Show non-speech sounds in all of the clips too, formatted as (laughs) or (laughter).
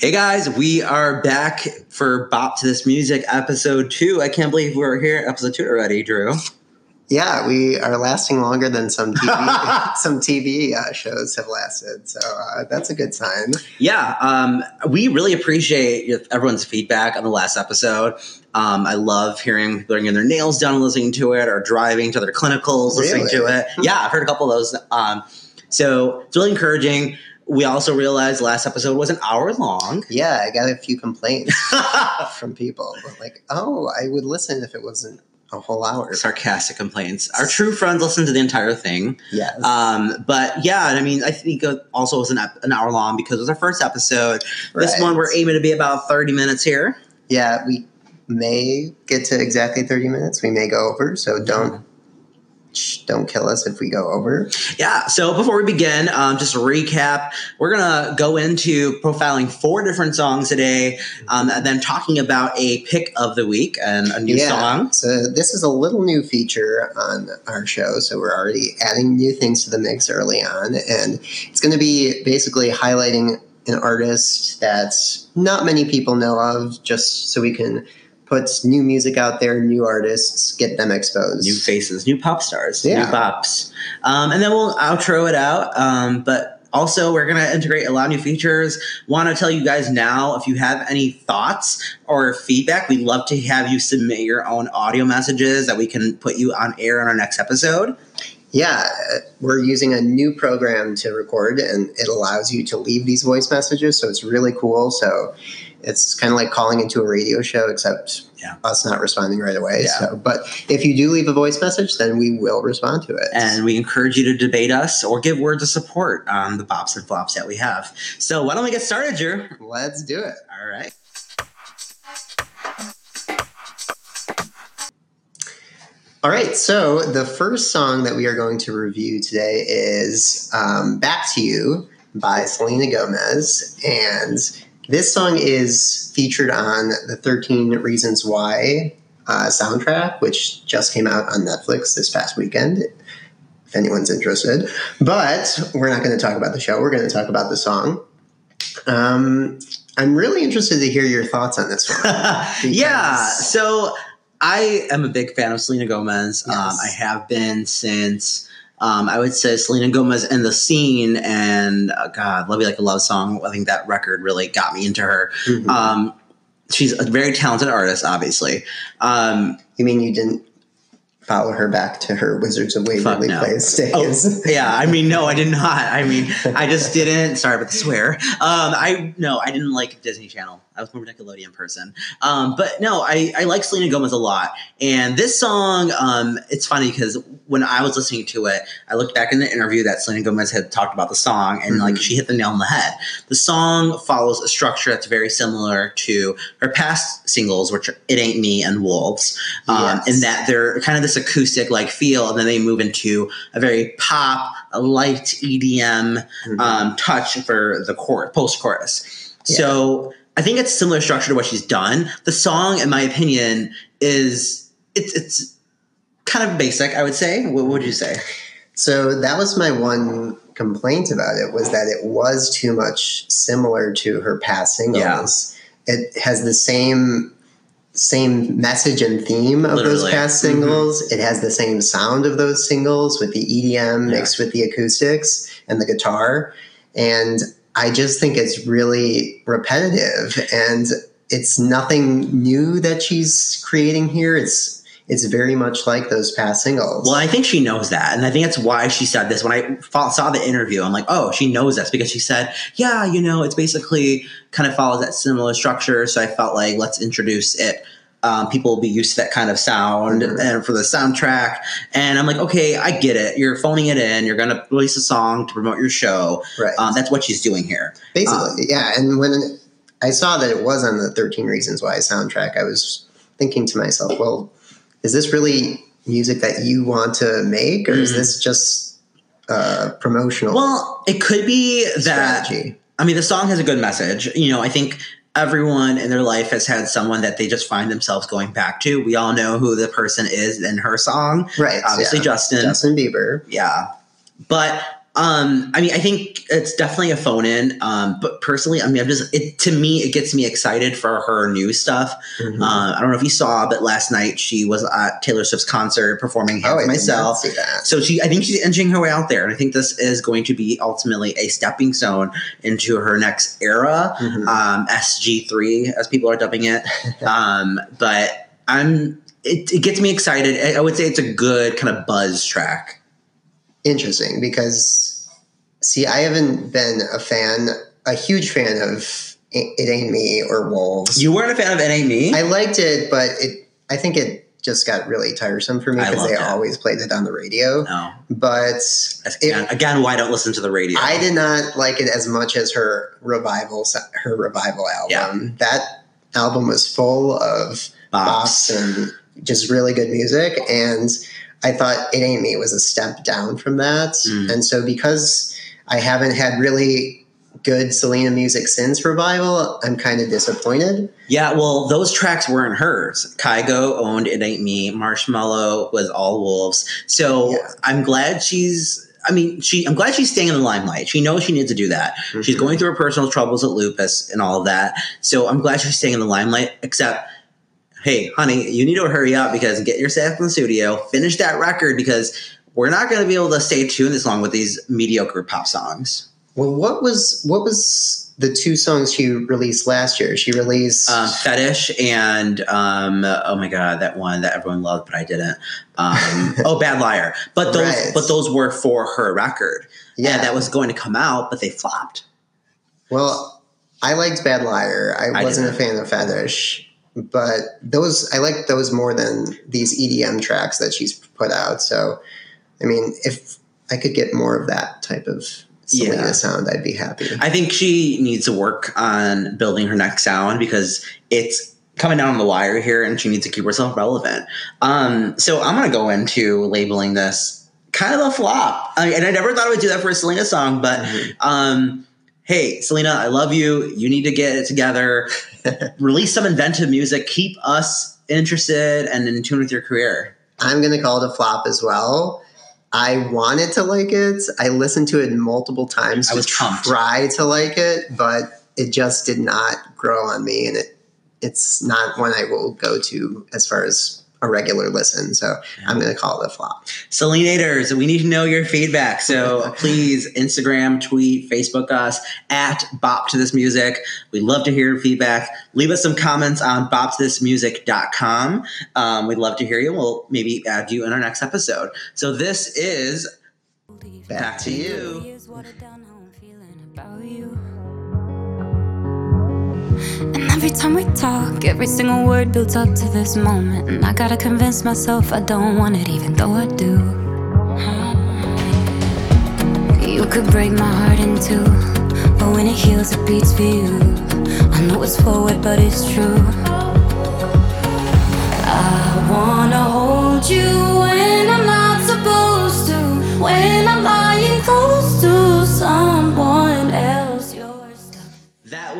Hey guys, we are back for Bop to This Music episode two. I can't believe we're here episode two already, Drew. Yeah, we are lasting longer than some TV, (laughs) (laughs) some TV uh, shows have lasted, so uh, that's a good sign. Yeah, um, we really appreciate everyone's feedback on the last episode. Um, I love hearing people getting their nails done listening to it, or driving to their clinicals listening to it. Yeah, I've heard a couple of those. Um, so it's really encouraging. We also realized last episode was an hour long. Yeah, I got a few complaints (laughs) from people, like, "Oh, I would listen if it wasn't a whole hour." Sarcastic complaints. Our true friends listen to the entire thing. Yes, Um, but yeah, I mean, I think it also was an, ep- an hour long because it was our first episode. This one, we're aiming to be about 30 minutes here. yeah, we may get to exactly thirty minutes. We may go over, so don't shh, don't kill us if we go over. Yeah, so before we begin, um, just a recap, we're to go into profiling four different songs today, um, and then talking about a pick of the week and a new song. So this is a little new feature on our show. So we're already adding new things to the mix early on, and it's going to be basically highlighting an artist that not many people know of, just so we can put new music out there, new artists, get them exposed. New faces, new pop stars, Yeah. new bops. Um, and then we'll outro it out. Um, but also, we're going to integrate a lot of new features. Want to tell you guys now if you have any thoughts or feedback, we'd love to have you submit your own audio messages that we can put you on air in our next episode. Yeah, we're using a new program to record, and it allows you to leave these voice messages. So it's really cool. So it's kind of like calling into a radio show, except Yeah. us not responding right away. Yeah. So, but if you do leave a voice message, then we will respond to it. And we encourage you to debate us or give words of support on the bops and flops that we have. So why don't we get started, Drew? let's do it. All right. All right. So the first song that we are going to review today is um, "Back to You" by Selena Gomez, and this song is featured on the 13 Reasons Why uh, soundtrack, which just came out on Netflix this past weekend. If anyone's interested, but we're not going to talk about the show. We're going to talk about the song. Um, I'm really interested to hear your thoughts on this one. (laughs) yeah. So I am a big fan of Selena Gomez. Um, I have been since. Um, I would say Selena Gomez and the scene, and uh, God, "Love You Like a Love Song." I think that record really got me into her. Mhm. Um, she's a very talented artist, obviously. Um, You mean you didn't follow her back to her Wizards of Waverly no. Place days? Oh, (laughs) yeah, I mean, no, I did not. I mean, I just (laughs) didn't. Sorry about the swear. Um, I no, I didn't like Disney Channel. I was more of a Nickelodeon person. Um, but no, I, I like Selena Gomez a lot. And this song, um, it's funny because when I was listening to it, I looked back in the interview that Selena Gomez had talked about the song, and like Mhm. she hit the nail on the head. The song follows a structure that's very similar to her past singles, which are "It Ain't Me" and "Wolves." um, Yes. in that they're kind of this acoustic like feel, and then they move into a very pop, a light EDM Mhm. um, touch for the chorus, post chorus. So I think it's similar structure to what she's done. The song, in my opinion, is it's it's kind of basic. I would say. What would you say? so that was my one complaint about it was that it was too much similar to her past singles. It has the same same message and theme of those Literally. past Mhm. singles. It has the same sound of those singles with the EDM Yeah. mixed with the acoustics and the guitar. And I just think it's really repetitive and it's nothing new that she's creating here. It's it's very much like those past singles. Well, I think she knows that, and I think that's why she said this. When I saw the interview, I'm like, oh, she knows this because she said, yeah, you know, it's basically kind of follows that similar structure. So I felt like let's introduce it. Um, people will be used to that kind of sound Mhm. and for the soundtrack. And I'm like, okay, I get it. You're phoning it in. You're going to release a song to promote your show. right. Um, that's what she's doing here. Basically, yeah. And when I saw that it was on the 13 Reasons Why soundtrack, I was thinking to myself, well, is this really music that you want to make, or is Mhm. this just uh, promotional Well, it could be that strategy? I mean, the song has a good message. You know, I think everyone in their life has had someone that they just find themselves going back to. We all know who the person is in her song. Right. Obviously, yeah. Justin. Justin Bieber. Yeah. But Um, I mean, I think it's definitely a phone in. Um, but personally, I mean, I'm just it to me, it gets me excited for her new stuff. Mhm. Uh, I don't know if you saw, but last night she was at Taylor Swift's concert performing oh, "Hands to Myself." see that. So she, I think she's inching her way out there, and I think this is going to be ultimately a stepping stone into her next era, Mhm. um, SG3 as people are dubbing it. (laughs) um, but I'm, it, it gets me excited. I, I would say it's a good kind of buzz track. Interesting because, see, I haven't been a fan, a huge fan of It It Ain't Me or Wolves. You weren't a fan of It Ain't Me? I liked it, but it. I think it just got really tiresome for me because they it. always played it on the radio. no. But Again, again, why don't listen to the radio? I did not like it as much as her revival her revival album. Yeah. That album was full of bops and just really good music and I thought It Ain't Me was a step down from that. Mm. And so because I haven't had really good Selena music since revival, I'm kind of disappointed. Yeah, well, those tracks weren't hers. Kygo owned It Ain't Me. Marshmello was all wolves. So Yeah. I'm glad she's. I mean, she. I'm glad she's staying in the limelight. She knows she needs to do that. She's Mhm. going through her personal troubles with lupus and all of that. So I'm glad she's staying in the limelight. Except, hey, honey, you need to hurry up because get yourself in the studio, finish that record because we're not going to be able to stay tuned this long with these mediocre pop songs. Well, what was what was the two songs she released last year? She released um, fetish and um, oh my god, that one that everyone loved, but I didn't. Um, (laughs) oh, bad liar. But those, Right. but those were for her record. yeah, that was going to come out, but they flopped. Well, I liked Bad Liar. I, I wasn't a didn't. fan of Fetish, but those I like those more than these EDM tracks that she's put out. So, I mean, if I could get more of that type of Selena Yeah. sound, I'd be happy. I think she needs to work on building her next sound because it's coming down on the wire here, and she needs to keep herself relevant. Um, so I'm gonna go into labeling this kind of a flop, I, and I never thought I would do that for a Selena song, but. Mhm. um, hey, Selena, I love you. You need to get it together. (laughs) Release some inventive music. Keep us interested and in tune with your career. I'm going to call it a flop as well. I wanted to like it. I listened to it multiple times I to was pumped. try to like it, but it just did not grow on me, and it it's not one I will go to as far as a regular listen. So I'm going to call it a flop. Selenators, we need to know your feedback. So (laughs) please Instagram, tweet, Facebook us at Bop to This Music. We'd love to hear your feedback. Leave us some comments on boptothismusic.com. Um, we'd love to hear you. We'll maybe add you in our next episode. So this is Back to You. And every time we talk, every single word builds up to this moment. And I gotta convince myself I don't want it, even though I do. You could break my heart in two, but when it heals, it beats for you. I know it's forward, but it's true. I wanna hold you when I'm not supposed to. When I'm lying close to someone else,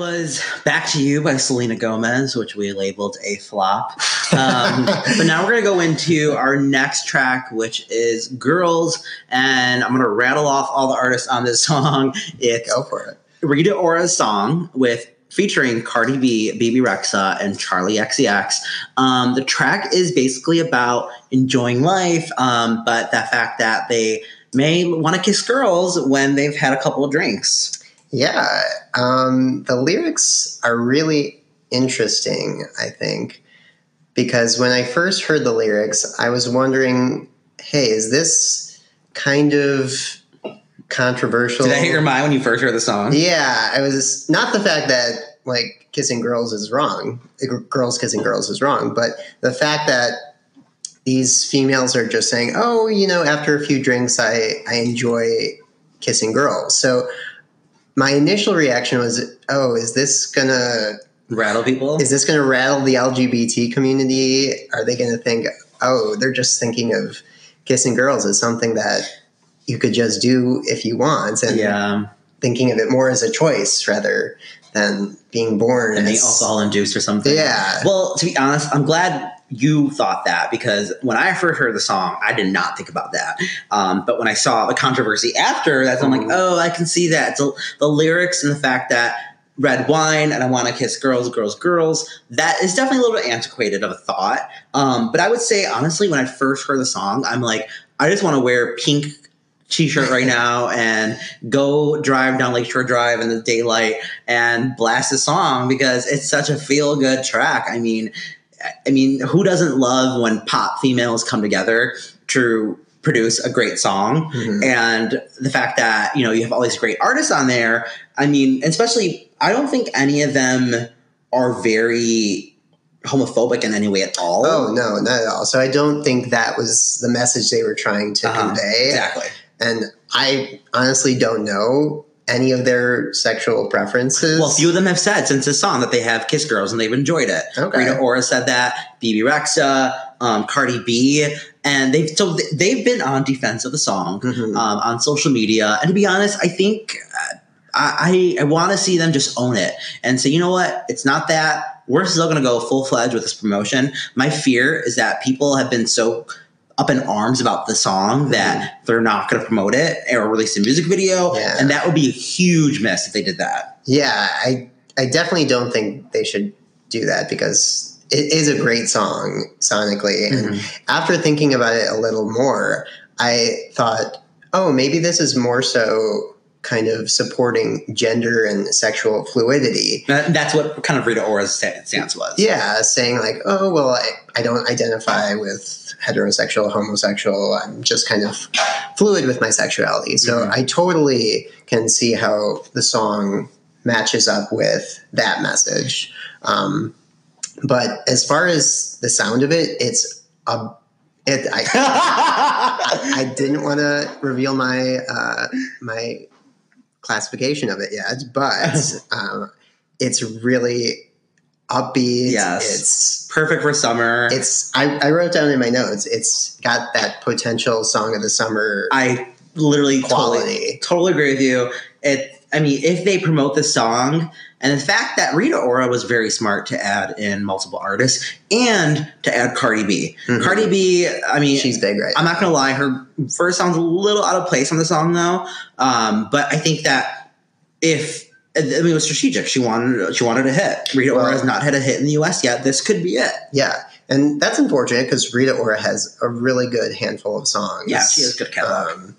was Back to You by Selena Gomez, which we labeled a flop. Um, (laughs) but now we're going to go into our next track, which is Girls. And I'm going to rattle off all the artists on this (laughs) song. It's Go for it. Rita Ora's song with featuring Cardi B, Bebe Rexha, and Charli XCX. Um, the track is basically about enjoying life, um, but the fact that they may want to kiss girls when they've had a couple of drinks. Yeah, um, the lyrics are really interesting, I think, because when I first heard the lyrics, I was wondering, hey, is this kind of controversial? Did I hit your mind when you first heard the song? Yeah, I was not the fact that like kissing girls is wrong, girls kissing girls is wrong, but the fact that these females are just saying, "Oh, you know, after a few drinks, I I enjoy kissing girls." So my initial reaction was, "Oh, is this gonna Rattle people? is this gonna rattle the LGBT community? Are they gonna think, oh, they're just thinking of kissing girls as something that you could just do if you want, and yeah. thinking of it more as a choice rather than being born And they as alcohol induced or something. Yeah. Well, to be honest, I'm glad you thought that because when I first heard the song, I did not think about that. Um, but when I saw the controversy after, that's I'm like, Mhm. oh, I can see that. So the lyrics and the fact that red wine and I want to kiss girls, girls, girls. That is definitely a little bit antiquated of a thought. Um, but I would say honestly, when I first heard the song, I'm like, I just want to wear pink t-shirt right (laughs) now and go drive down Lakeshore Drive in the daylight and blast the song because it's such a feel-good track. I mean, I mean, who doesn't love when pop females come together to produce a great song? Mhm. and the fact that you know you have all these great artists on there i mean especially i don't think any of them are very homophobic in any way at all Oh no, not at all. So I don't think that was the message they were trying to Uh-huh. convey. exactly And I honestly don't know any of their sexual preferences. well a few of them have said since this song that they have kiss girls and they've enjoyed it Okay. rita ora said that bebe rexha um, cardi b and they've so they've been on defense of the song Mhm. um, on social media. And to be honest, I think uh, I, I, I want to see them just own it and say, you know what, it's not that. We're still going to go full fledged with this promotion. My fear is that people have been so up in arms about the song that they're not going to promote it or release a music video, Yeah. and that would be a huge mess if they did that. Yeah, I I definitely don't think they should do that because it is a great song sonically. And Mm-hmm. after thinking about it a little more, I thought, oh, maybe this is more so kind of supporting gender and sexual fluidity. That- That's what kind of Rita Ora's stance was. Yeah, saying like, oh, well, I, I don't identify with heterosexual, homosexual. I'm just kind of fluid with my sexuality. So Mhm. I totally can see how the song matches up with that message. Um, but as far as the sound of it, it's a it. I, (laughs) I didn't want to reveal my uh, my classification of it yet, but (laughs) um, it's really upbeat. Yes. It's Perfect for summer. it's I, I wrote down in my notes. It's got that potential song of the summer I literally totally, quality. totally agree with you. It, I mean, if they promote the song, and the fact that Rita Ora was very smart to add in multiple artists and to add Cardi B. Mhm. Cardi B, I mean, She's big right I'm not gonna lie, her first sounds a little out of place on the song though. Um, but I think that if I mean, it was strategic. She wanted she wanted a hit. Rita Well- Ora has not had a hit in the U.S. yet. This could be it. Yeah, and that's unfortunate because Rita Ora has a really good handful of songs. Yeah, she has good catalog. Um,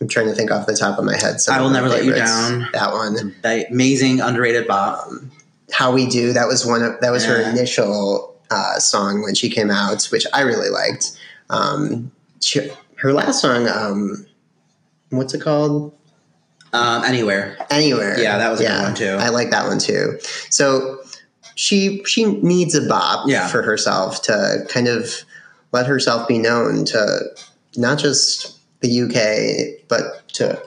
I'm trying to think off the top of my head. some I Will Never Let You. Down. That one. That amazing underrated bop. Um, How We Do. That was one of that was her initial uh, song when she came out, which I really liked. Um, she, her last song, um, what's it called? Um, anywhere. Anywhere. Yeah, that was a good one, too. I like that one too. So she she needs a bop Yeah. for herself to kind of let herself be known to not just the UK but to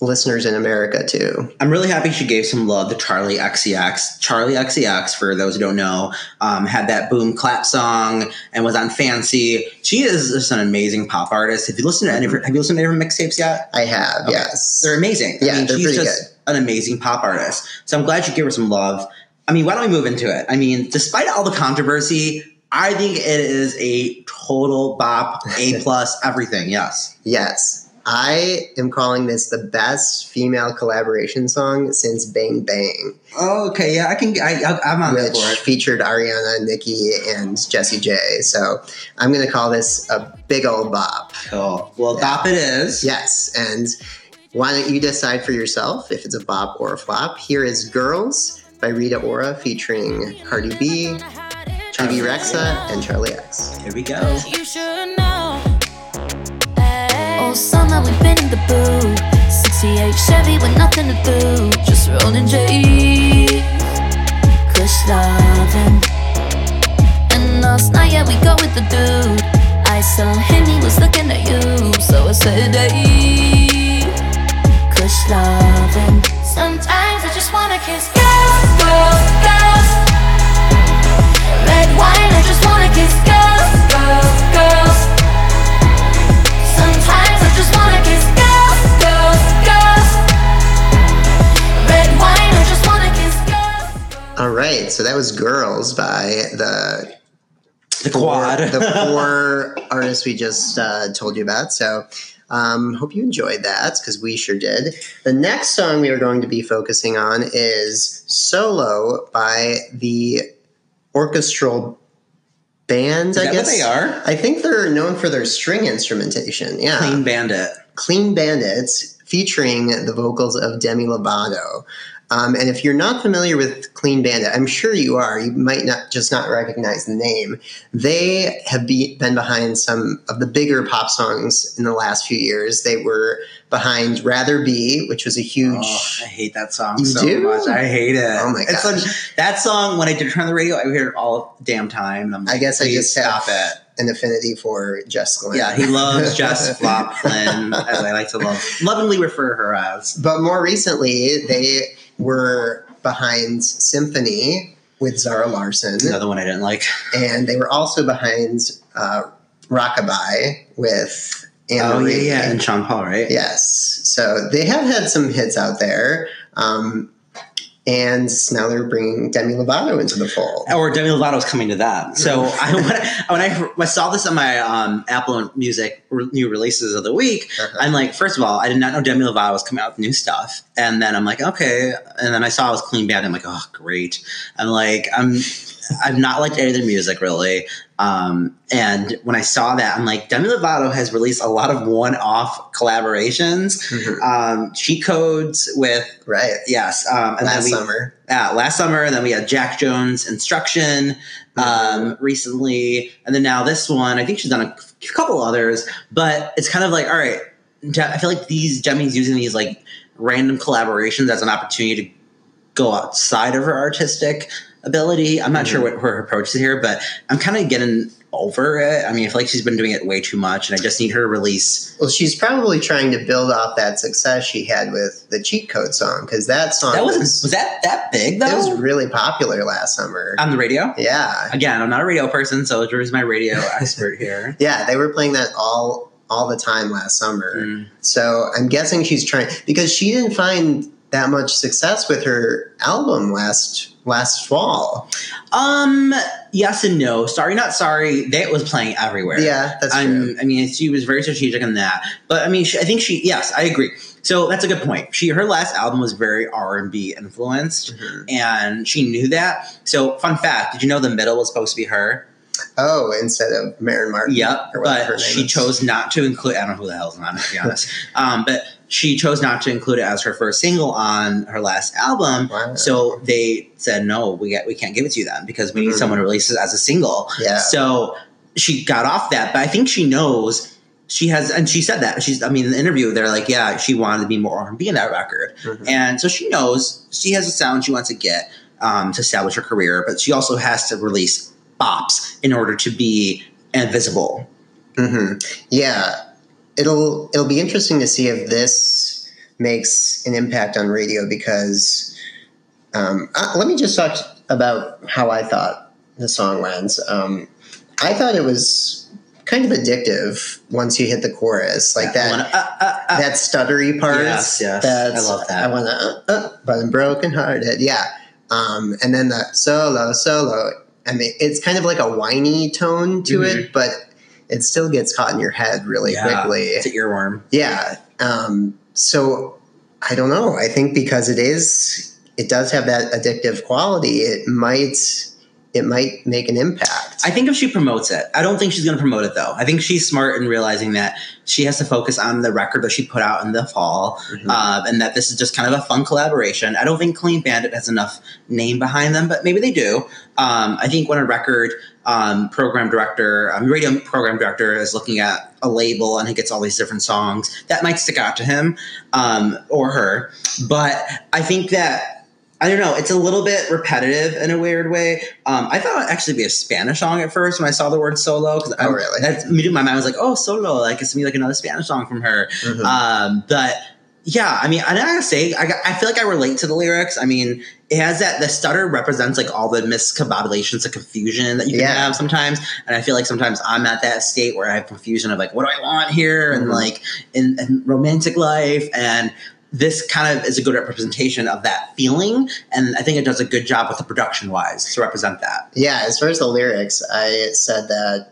listeners in America too. I'm really happy she gave some love to Charli XCX. Charli XCX, for those who don't know, um, had that boom clap song and was on Fancy. She is just an amazing pop artist. If you listen to any of her, have you listened to any of her mixtapes yet? I have, Okay. yes. They're amazing. Yeah, I mean, they're she's pretty just an amazing pop artist. So I'm glad you gave her some love. I mean, why don't we move into it? I mean, despite all the controversy, I think it is a total bop, A (laughs) plus, everything. Yes. Yes. I am calling this the best female collaboration song since Bang Bang, Oh, okay. Yeah, I can. I, I'm on which this for it. featured Ariana, Nikki, and Jessie J. So I'm going to call this a big old bop. Cool. Well, Yeah. bop it is. Yes, and why don't you decide for yourself if it's a bop or a flop? Here is Girls by Rita Ora featuring Cardi B, Bebe Rexha, and Charlie X. Here we go. You should know. All summer we've been in the booth. 68 Chevy with nothing to do. Just rolling J's. Kush loving. And last night, yeah, we go with the dude. I saw him, he was looking at you. So I said, hey. Kush loving. Sometimes I just wanna kiss girls, girls, girls. So that was Girls by the The four- quad. the (laughs) four artists we just uh, told you about. So, um, hope you enjoyed that because we sure did. The next song we are going to be focusing on is "Solo" by the orchestral band. I guess they are? I think they're known for their string instrumentation. Yeah, Clean Bandit. Clean Bandits featuring the vocals of Demi Lovato. Um, and if you're not familiar with Clean Bandit, I'm sure you are. You might not just not recognize the name. They have be, been behind some of the bigger pop songs in the last few years. They were behind "Rather Be," which was a huge. Oh, I hate that song You so do? much. I hate it. Oh my god! such- that song when I did turn on the radio, I would hear it all damn time. I'm like, I guess I just stop have it. an affinity for Jess Glynne. Yeah, he loves Jess (laughs) Flop Flynn, as I like to love lovingly refer her as. But more recently, they were behind Symphony with Zara Larsson. Another one I didn't like. and they were also behind uh, Rockabye with Anne oh yeah, yeah, and Sean Paul, right? Yes, so they have had some hits out there, um, and now they're bringing Demi Lovato into the fold. Or Demi Lovato's coming to that. So (laughs) I, when, I, when I when I saw this on my um, Apple Music re- new releases of the week, Uh-huh. I'm like, first of all, I did not know Demi Lovato was coming out with new stuff, and then I'm like, okay, and then I saw it was Clean Band. I'm like, oh, great. I'm like, I'm I've not liked any of their music really. Um, and when I saw that, I'm like, Demi Lovato has released a lot of one-off collaborations, Mhm. um, cheat codes with Right, yes, um, and last then we, summer. uh, last summer, and then we had Jax Jones Instruction um, recently, and then now this one. I think she's done a couple others, but it's kind of like, all right, I feel like these Demi's using these like random collaborations as an opportunity to go outside of her artistic ability. I'm not sure what her approach is here, but I'm kind of getting over it. I mean, I feel like she's been doing it way too much, and I just need her to release. Well, she's probably trying to build off that success she had with the cheat code song because that song That wasn't was, was that that big though it was really popular last summer. on the radio. yeah, Again, I'm not a radio person, so Drew's my radio expert here. (laughs) yeah, they were playing that all all the time last summer. Mm. So I'm guessing she's trying because she didn't find that much success with her album last last fall. Um, yes and no. Sorry, not sorry. That was playing everywhere. Yeah, that's I'm, true. I mean, she was very strategic in that. But I mean, she, I think she. Yes, I agree. So that's a good point. She her last album was very R and B influenced, Mhm. and she knew that. So fun fact: Did you know the middle was supposed to be her? Oh, instead of Maren Martin. Yep. or whatever her But she chose not to include. I don't know who the hell's on it to be honest. (laughs) um, but she chose not to include it as her first single on her last album. Wow. So they said no, we get we can't give it to you then because we need Mhm. someone to release it as a single. Yeah. So she got off that, but I think she knows she has, and she said that she's. I mean, in the interview, they're like, yeah, she wanted to be more R and B in that record, Mhm. and so she knows she has a sound she wants to get um, to establish her career, but she also has to release bops in order to be invisible. hmm Yeah, it'll it'll be interesting to see if this makes an impact on radio because um, uh, let me just talk about how I thought the song went. Um, I thought it was kind of addictive once you hit the chorus, like that. Wanna- uh, uh, uh. that stuttery part. Yes, yes. That's, I love that. I want to, uh, uh, but I'm broken hearted. Yeah. Um, and then that solo, solo. I mean, it's kind of like a whiny tone to it, but it still gets caught in your head really Mm-hmm. Yeah, quickly. It's an earworm. Yeah. Um, so I don't know. I think because it is, it does have that addictive quality. It might, it might make an impact. I think if she promotes it, I don't think she's going to promote it though. I think she's smart in realizing that she has to focus on the record that she put out in the fall, Mhm. uh, and that this is just kind of a fun collaboration. I don't think Clean Bandit has enough name behind them, but maybe they do. Um, I think when a record um, program director, um, radio program director, is looking at a label and he gets all these different songs, that might stick out to him um, or her. But I think that. I don't know. It's a little bit repetitive in a weird way. Um, I thought it would actually be a Spanish song at first when I saw the word solo. Because Oh, really? That's my mind was like, oh, solo. Like it's gonna be like another Spanish song from her. Mhm. Um, but yeah, I mean, I gotta say, I, I feel like I relate to the lyrics. I mean, it has that the stutter represents like all the miscombobulations of confusion that you can Yeah. have sometimes, and I feel like sometimes I'm at that state where I have confusion of like, what do I want here, and Mhm. like in, in romantic life, and this kind of is a good representation of that feeling, and I think it does a good job with the production wise to represent that. Yeah, as far as the lyrics, I said that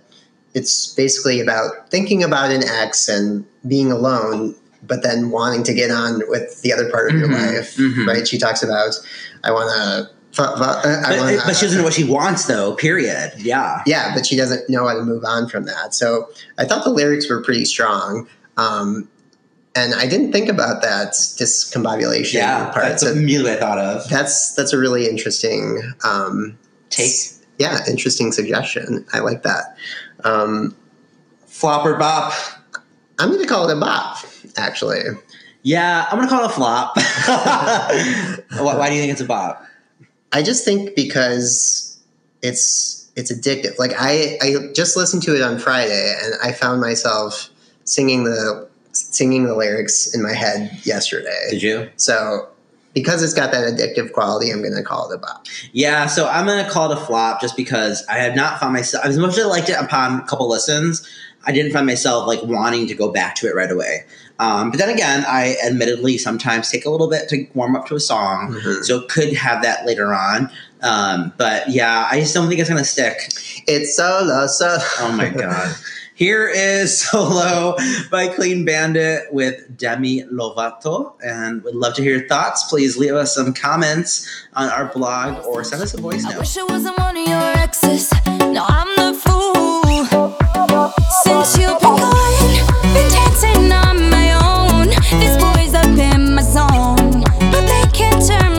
it's basically about thinking about an ex and being alone, but then wanting to get on with the other part of your Mhm, life, mhm. right? She talks about, I want to. I wanna, but she doesn't know what she wants, though. Period. Yeah. yeah, but she doesn't know how to move on from that. So I thought the lyrics were pretty strong. Um, and I didn't think about that discombobulation Yeah, part. that's So immediately I thought of. that's that's a really interesting um, Take yeah, interesting suggestion. I like that. Um, flop or bop. I'm going to call it a bop, actually. Yeah, I'm gonna call it a flop. (laughs) why, why do you think it's a bop? I just think because it's it's addictive. Like I I just listened to it on Friday and I found myself singing the singing the lyrics in my head yesterday. Did you? So because it's got that addictive quality, I'm to call it a bop. Yeah, so I'm gonna call it a flop just because I have not found myself as much as I liked it upon a couple listens. I didn't find myself like wanting to go back to it right away. Um, but then again, I admittedly sometimes take a little bit to warm up to a song, Mhm. so could have that later on. Um, but yeah, I just don't think it's gonna stick. It's solo, so (laughs) Oh my god. Here is Solo by Clean Bandit with Demi Lovato. And would love to hear your thoughts. Please leave us some comments on our blog or send us a voice I note. wish it wasn't one of your exes. Now I'm the fool. But they can't turn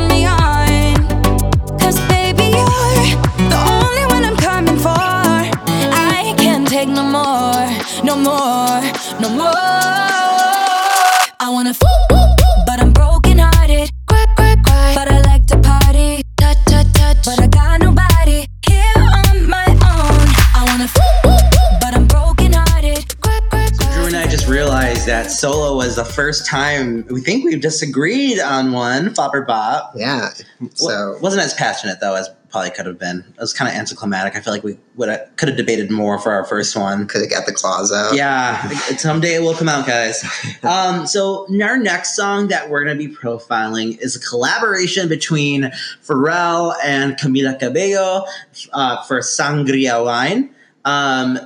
that Solo was the first time we think we've disagreed on one, Flop or Bop. yeah. So wasn't as passionate though as probably could have been. It was kind of anticlimactic. I feel like we would have, could have debated more for our first one. could have got the claws out. Yeah, (laughs) someday it will come out, guys. (laughs) Um, so our next song that we're going to be profiling is a collaboration between Pharrell and Camila Cabello uh, for Sangria Wine. Um,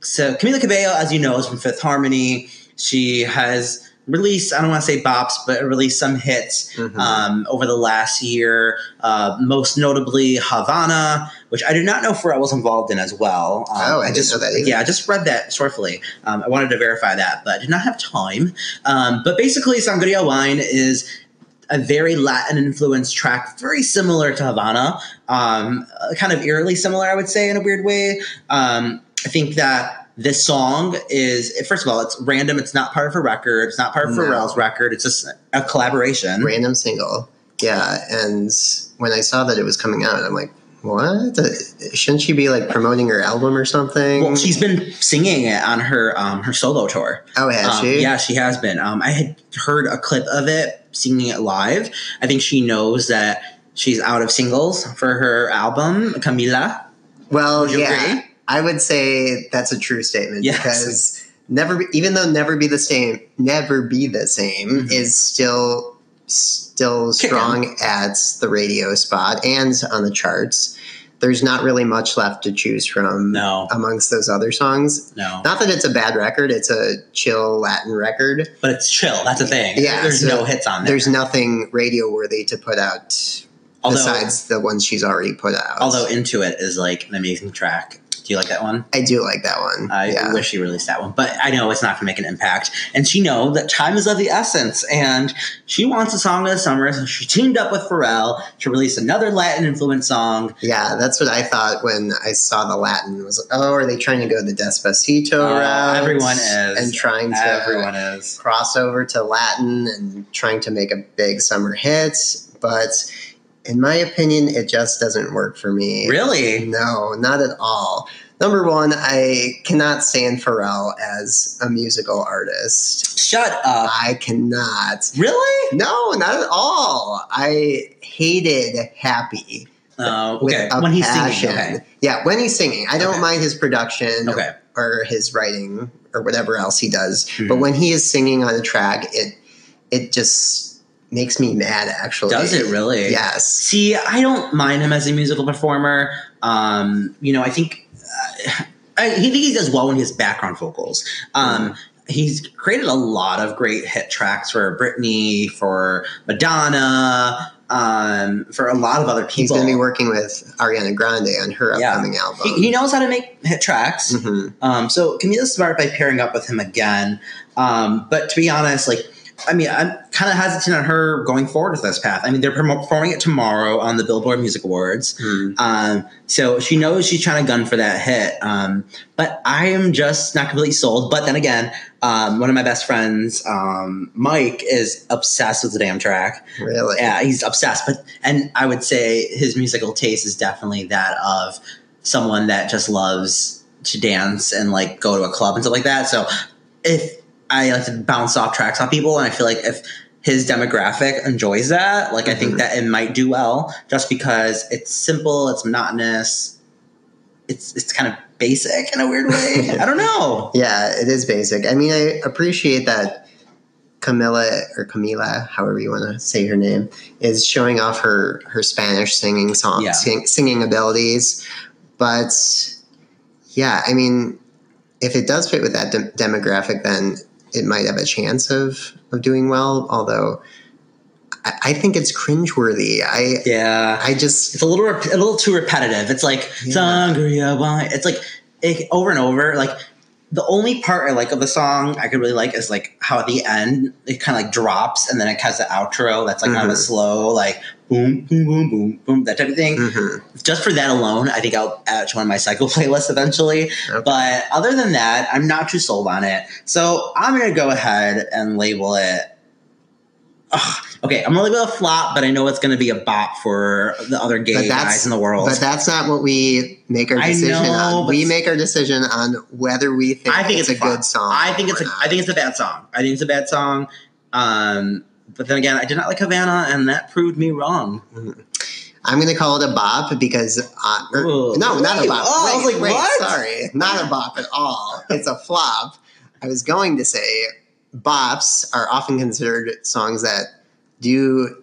so Camila Cabello, as you know, is from Fifth Harmony. She has released, I don't want to say bops, but released some hits Mhm. um, over the last year. Uh, most notably Havana, which I did not know Pharrell was involved in as well. Um, Oh, I didn't just that either. yeah, I just read that shortly. Um, I wanted to verify that, but I did not have time. Um, but basically, Sangria Wine is a very Latin influenced track, very similar to Havana, um, kind of eerily similar, I would say, in a weird way. Um, I think that this song is, first of all, it's random. It's not part of a record. It's not part of No. Pharrell's record. It's just a collaboration. random single. Yeah, and when I saw that it was coming out, I'm like, what? Uh, Shouldn't she be like promoting her album or something? Well, she's been singing it on her um, her solo tour. oh, has Um, she? Yeah, she has been. Um, I had heard a clip of it singing it live. I think she knows that she's out of singles for her album, Camila. Well, yeah, agree? I would say that's a true statement Yes. because never, even though never be the same, never be the same Mhm. is still still strong at the radio spot and on the charts. There's not really much left to choose from No, amongst those other songs. no, Not that it's a bad record; it's a chill Latin record. but it's chill. That's the thing. Yeah, there's so no hits on there. There's nothing radio worthy to put out although, besides the ones she's already put out. although Into It is like an amazing track. Do you like that one? I do like that one. I yeah. wish she released that one, but I know it's not going to make an impact. And she know that time is of the essence, and she wants a song of the summer, so she teamed up with Pharrell to release another Latin influenced song. Yeah, that's what I thought when I saw the Latin. Was like, oh, are they trying to go the Despacito Oh, route? everyone is. and trying to Everyone is. cross over to Latin and trying to make a big summer hit. But in my opinion, it just doesn't work for me. Really? No, not at all. Number one, I cannot stand Pharrell as a musical artist. Shut up. I cannot. Really? No, not at all. I hated Happy. Oh, with okay. When he's passion. singing. Okay. Yeah, when he's singing. I don't Okay. mind his production Okay. or his writing or whatever else he does. Mhm. But when he is singing on a track, it it just makes me mad. Actually, Does it really? Yes. See, I don't mind him as a musical performer. Um, you know, I think uh, I think he does well when he has background vocals. Um, He's created a lot of great hit tracks for Britney, for Madonna, um, for a lot of other people. He's going to be working with Ariana Grande on her Yeah. upcoming album. he, he knows how to make hit tracks. Mhm. Um, so Camila's smart by pairing up with him again. Um, but to be honest, like, I mean, I'm kind of hesitant on her going forward with this path. I mean, they're performing it tomorrow on the Billboard Music Awards. Hmm. Um, so she knows she's trying to gun for that hit. Um, but I am just not completely sold. But then again, um, one of my best friends, um, Mike, is obsessed with the damn track. Really? Yeah, he's obsessed. But and I would say his musical taste is definitely that of someone that just loves to dance and like go to a club and stuff like that. So if I like to bounce off tracks on people, and I feel like if his demographic enjoys that, like I think Mhm. that it might do well, just because it's simple, it's monotonous, it's it's kind of basic in a weird way. (laughs) I don't know. Yeah, it is basic. I mean, I appreciate that Camila or Camila, however you want to say her name, is showing off her her Spanish singing song Yeah. sing, singing abilities. But yeah, I mean, if it does fit with that de- demographic, then it might have a chance of of doing well. Although I, I think it's cringeworthy. I Yeah. I just it's a little rep- a little too repetitive. It's like Yeah. sangria wine. It's like it, over and over. Like the only part I like of the song I could really like is like how at the end it kind of like drops and then it has the outro that's like kind of a slow like boom boom boom boom boom that type of thing. mhm. Just for that alone, I think I'll add it to one of my cycle (laughs) playlists eventually. Okay. But other than that, I'm not too sold on it. So I'm gonna go ahead and label it. Ugh, okay, I'm gonna it a flop, but I know it's gonna be a bop for the other gay guys in the world. But that's not what we make our decision know, on. We make our decision on whether we think, I think it's, it's a a good song. I think it's or a not. I think it's a bad song. I think it's a bad song. Um, but then again, I did not like Havana, and that proved me wrong. I'm going to call it a bop because uh, or- Ooh. no, not a bop. oh, I was like, wait, what? Sorry, not a bop at all. It's a flop. I was going to say bops are often considered songs that do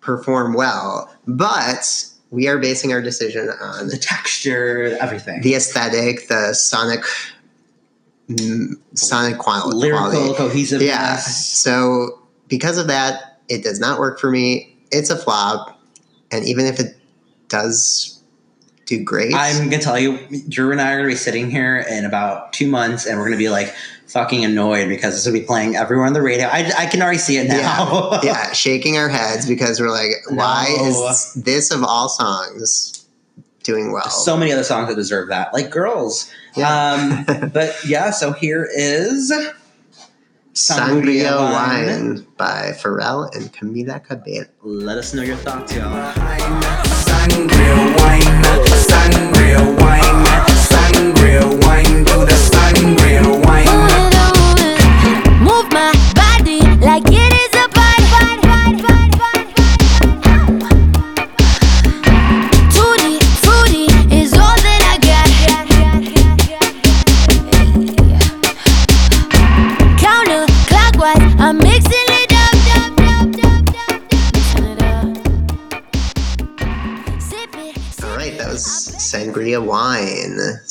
perform well, but we are basing our decision on The texture, everything, the aesthetic, the sonic, mm, sonic quality, lyrical cohesiveness. Yeah. So because of that, it does not work for me. It's a flop, and even if it does do great, I'm gonna tell you, Drew and I are gonna be sitting here in about two months, and we're gonna be like fucking annoyed because this will be playing everywhere on the radio. I, I can already see it now. (laughs) yeah, shaking our heads because we're like, why No. is this of all songs doing well? so many other songs that deserve that, like "Girls." Yeah. Um, (laughs) but yeah, so here is Sangria Sangria Wine. Wine. by Pharrell and Camila Cabello. Let us know your thoughts, y'all. Sangria wine, sangria wine, sangria wine, do the sangria wine.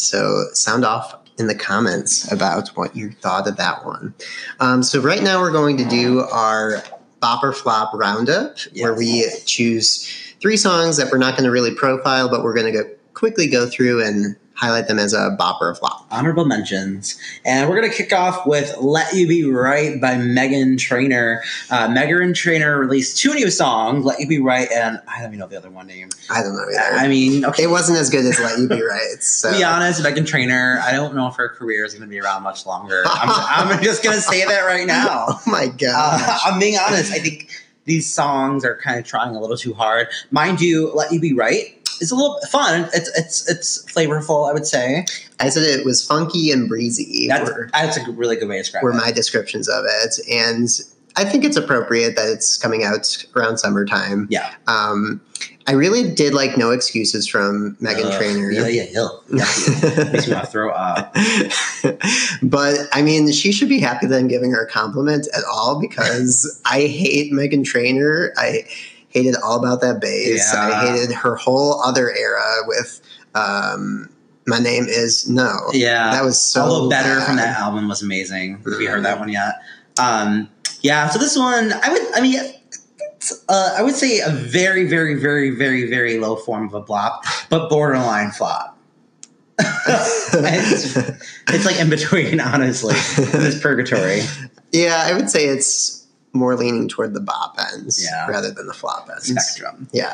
So sound off in the comments about what you thought of that one. Um, so right now we're going to do our Bop or Flop Roundup, where we choose three songs that we're not going to really profile, but we're going to go quickly go through and highlight them as a bop or a flop. honorable mentions. And we're going to kick off with Let You Be Right by Meghan Trainor. Uh, Meghan Trainor released two new songs, Let You Be Right, and I don't even know the other one name. I don't know either. I mean, okay. it wasn't as good as Let You Be Right. (laughs) So to be honest, Meghan Trainor, I don't know if her career is going to be around much longer. (laughs) I'm, I'm just going to say that right now. (laughs) Oh my god. Uh, I'm being honest. I think these songs are kind of trying a little too hard. Mind you, "Let You Be Right" is a little fun. It's it's it's flavorful. I would say I said it was funky and breezy. that's were, that's a really good way to describe were it. my descriptions of it, and I think it's appropriate that it's coming out around summertime. yeah, Um, I really did like No Excuses from Meghan Ugh, Trainor. Yeah, yeah, yeah. Yucky. (laughs) Makes me want to throw up. (laughs) but I mean, she should be happy that I'm giving her a compliment at all because (laughs) I hate Meghan Trainor. I hated all about that bass. Yeah. I hated her whole other era with um, My Name Is No. Yeah. That was so Although better from that album was amazing. Have you heard that one yet? Um, yeah. So this one, I would. I mean, uh, I would say a very, very, very, very, very low form of a blop, but borderline flop. (laughs) it's, it's like in between, honestly. This purgatory. (laughs) Yeah, I would say it's more leaning toward the bop ends Yeah. rather than the flop ends. spectrum. Yeah.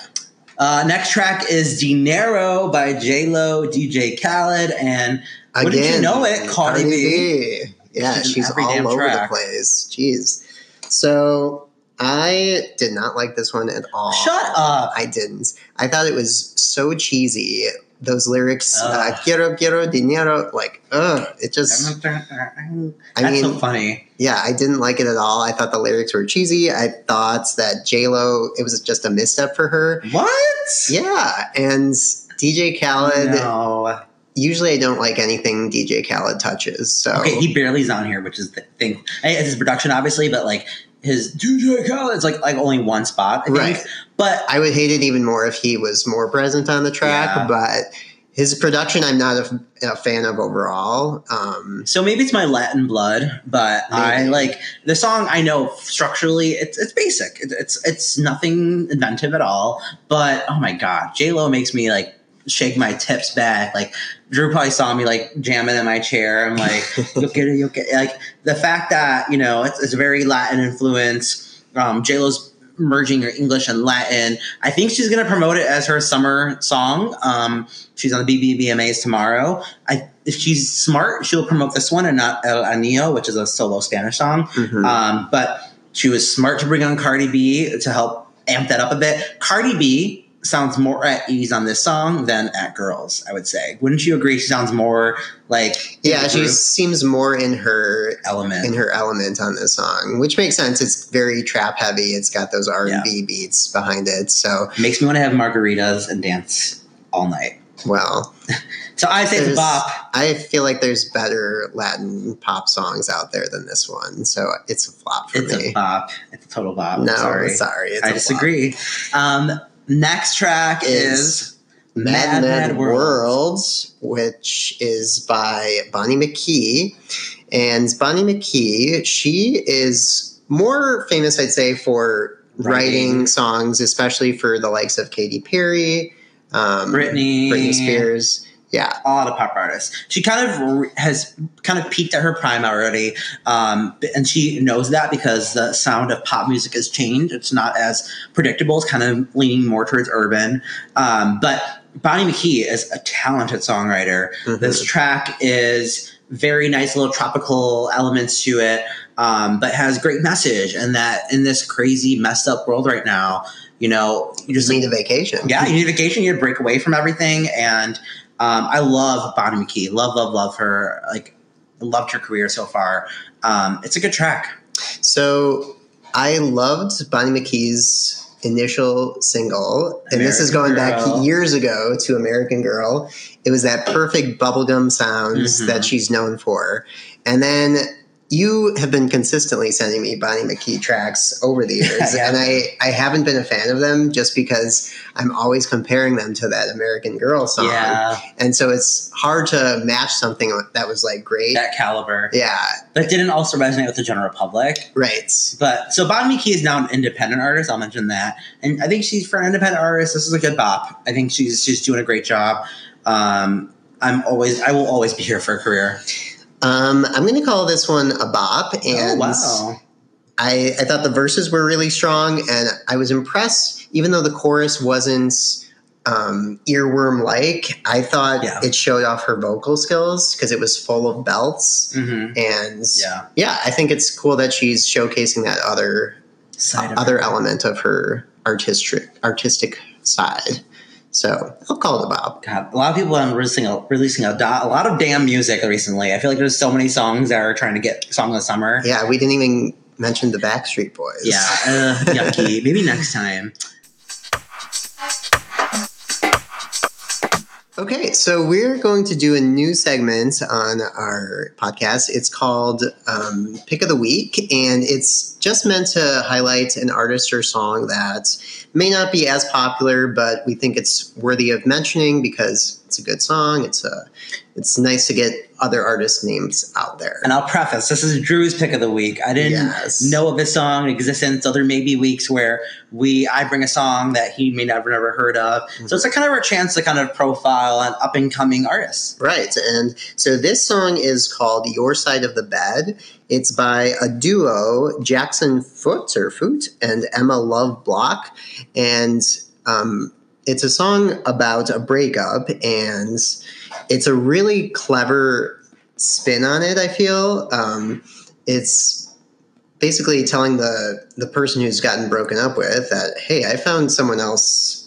Uh, next track is Dinero by J Lo, DJ Khaled, and Again, Wouldn't you know it, Cardi B. Yeah, She's she's all over track. the place. Jeez. So I did not like this one at all. shut up. I didn't. I thought it was so cheesy. Those lyrics, uh, Ugh. quiero, quiero, dinero, like, ugh, it just, uh, uh, That's I mean, so funny. yeah, I didn't like it at all. I thought the lyrics were cheesy. I thought that J-Lo, it was just a misstep for her. What? Yeah, and DJ Khaled, No. usually I don't like anything DJ Khaled touches, so. Okay, he barely's on here, which is the thing. It's his production, obviously, but like his DJ Khaled, it's like like only one spot, I think. Right. But I would hate it even more if he was more present on the track, Yeah. but his production I'm not a, a fan of overall. Um, so maybe it's my Latin blood, but I like the song. I know structurally, it's it's basic. It's it's, it's nothing inventive at all. But oh my god, J Lo makes me like shake my tips back. Like Drew probably saw me like jamming in my chair. I'm like, (laughs) you'll get it, you'll get it. like the fact that you know it's, it's a very Latin influence. Um, J Lo's merging her English and Latin. I think she's going to promote it as her summer song. Um, she's on the BBMAs tomorrow. I, if she's smart, she'll promote this one and not El Anillo, which is a solo Spanish song. mhm. Um, but she was smart to bring on Cardi B to help amp that up a bit. Cardi B sounds more at ease on this song than at Girls, I would say. Wouldn't you agree? She sounds more like yeah, she seems more in her element. in her element on this song, which makes sense. It's very trap heavy. It's got those R and B beats behind it. So, Makes me want to have margaritas and dance all night. well, (laughs) So I say it's bop. I feel like there's better Latin pop songs out there than this one. So it's a flop for It's me. a bop. It's a total bop. no, sorry. sorry, it's I disagree. Um, next track is Mad Mad, Mad World. World. which is by Bonnie McKee. And Bonnie McKee, she is more famous, I'd say, for writing, Writing. songs, especially for the likes of Katy Perry, um, Britney. Britney Spears. Yeah, a lot of pop artists. She kind of re- has kind of peaked at her prime already, um, and she knows that because the sound of pop music has changed. It's not as predictable. It's kind of leaning more towards urban. Um, but Bonnie McKee is a talented songwriter. Mhm. This track is very nice, little tropical elements to it, um, but has great message. And that in this crazy, messed up world right now, you know, you just need a vacation. yeah, you need a vacation. You need to break away from everything. And um, I love Bonnie McKee. Love, love, love her. Like, loved her career so far. Um, it's a good track. So I loved Bonnie McKee's initial single, and this is going Girl. back years ago to American Girl. It was that perfect bubblegum sounds Mhm. that she's known for. And then you have been consistently sending me Bonnie McKee tracks over the years, (laughs) Yeah. and I, I haven't been a fan of them just because I'm always comparing them to that American Girl song. Yeah, And so it's hard to match something that was like great. that caliber. Yeah, That didn't also resonate with the general public. right. But so Bonnie McKee is now an independent artist. I'll mention that, and I think she's for an independent artist. This is a good bop. I think she's she's doing a great job. Um, I'm always I will always be here for a career. Um, I'm going to call this one a bop, and oh wow! I, I thought the verses were really strong, and I was impressed. Even though the chorus wasn't um, earworm like, I thought Yeah. it showed off her vocal skills because it was full of belts. hmm And Yeah. yeah, I think it's cool that she's showcasing that other Side of other element of her artistic artistic side. So I'll call it a bop. God, a lot of people are releasing a, releasing a, do- a lot of damn music recently. I feel like there's so many songs that are trying to get song of the summer. Yeah, we didn't even mention the Backstreet Boys. Yeah, uh, yucky. (laughs) Maybe next time. Okay, so we're going to do a new segment on our podcast. It's called um, Pick of the Week, and it's just meant to highlight an artist or song that may not be as popular, but we think it's worthy of mentioning because it's a good song. It's a, it's nice to get other artist names out there. And I'll preface this is Drew's pick of the week. I didn't Yes. know of this song existence, Other maybe weeks where we I bring a song that he may never never heard of. So it's a kind of our chance to kind of profile an up and coming artist. Right. And so this song is called Your Side of the Bed. It's by a duo, Jackson Foote or Foote and Emma Lov Block. And um, it's a song about a breakup, and it's a really clever spin on it, I feel. Um, it's basically telling the, the person who's gotten broken up with that, hey, I found someone else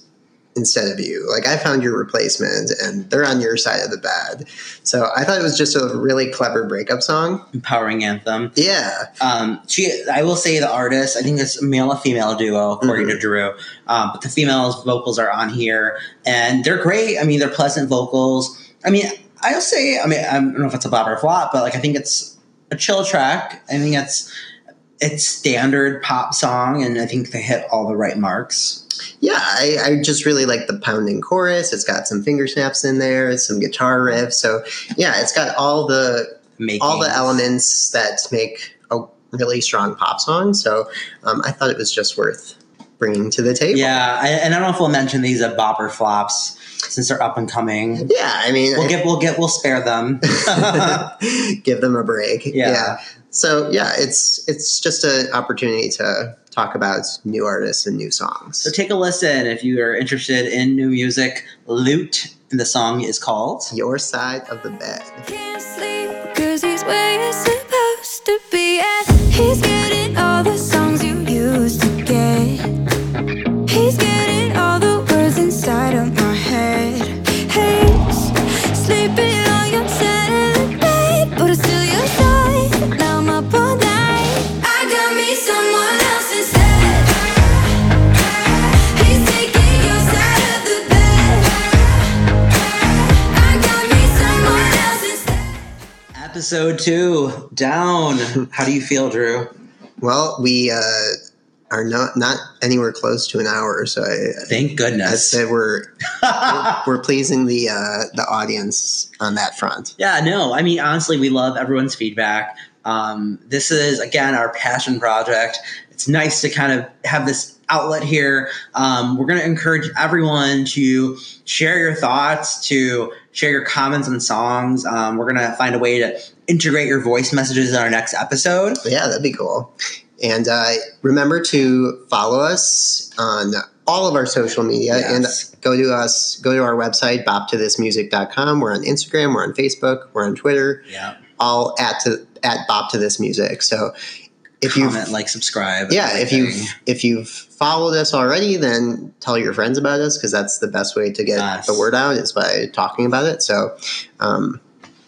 instead of you. Like I found your replacement and they're on your side of the bed. So I thought it was just a really clever breakup song. Empowering anthem. Yeah. Um, she, I will say the artist. I think it's a male and female duo, according to Drew. Um, but the female's vocals are on here, and they're great. I mean, they're pleasant vocals. I mean, I'll say. I mean, I don't know if it's a bop or a flop, but like I think it's a chill track. I think it's it's standard pop song, and I think they hit all the right marks. Yeah, I, I just really like the pounding chorus. It's got some finger snaps in there, some guitar riffs. So yeah, it's got all the Making all the elements that make a really strong pop song. So um, I thought it was just worth bringing to the table. Yeah, I, and I don't know if we'll mention these as bop or flops since they're up and coming. Yeah, I mean, We'll get, we'll get, we'll spare them. (laughs) give them a break. Yeah. So yeah, it's it's just an opportunity to talk about new artists and new songs. So take a listen if you are interested in new music. Loote, and the song is called. Your side of the bed. Episode two, down. How do you feel, Drew? Well, we uh, are not not anywhere close to an hour, so I, Thank I goodness. said we're we're, (laughs) we're pleasing the uh, the audience on that front. yeah, no, I mean, honestly, we love everyone's feedback. Um, this is, again, our passion project. It's nice to kind of have this outlet here. Um, we're going to encourage everyone to share your thoughts, to share your comments on songs. Um, we're going to find a way to integrate your voice messages in our next episode. Yeah, that'd be cool. And uh, remember to follow us on all of our social media Yes. and go to us, go to our website, boptothismusic.com. We're on Instagram, we're on Facebook, we're on Twitter, Yeah. all at to at bop to this music. So if Comment, like, subscribe. yeah, if you've if you've followed us already, then tell your friends about us because that's the best way to get Yes. the word out is by talking about it. So um,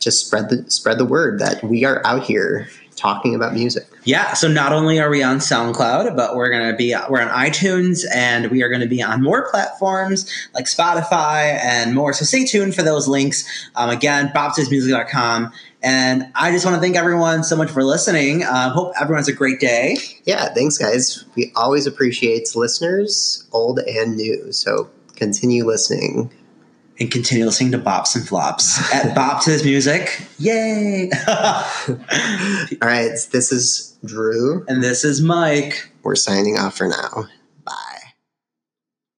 just spread the spread the word that we are out here talking about music. Yeah, so not only are we on SoundCloud, but we're gonna be we're on iTunes and we are gonna be on more platforms like Spotify and more. So stay tuned for those links. Um, again, bopsismusic.com. And I just want to thank everyone so much for listening. Um, hope everyone has a great day. Yeah, thanks, guys. We always appreciate listeners, old and new. So continue listening. And continue listening to Bops and Flops at (laughs) Bop to this music. Yay! (laughs) All right, this is Drew. and this is Mike. We're signing off for now.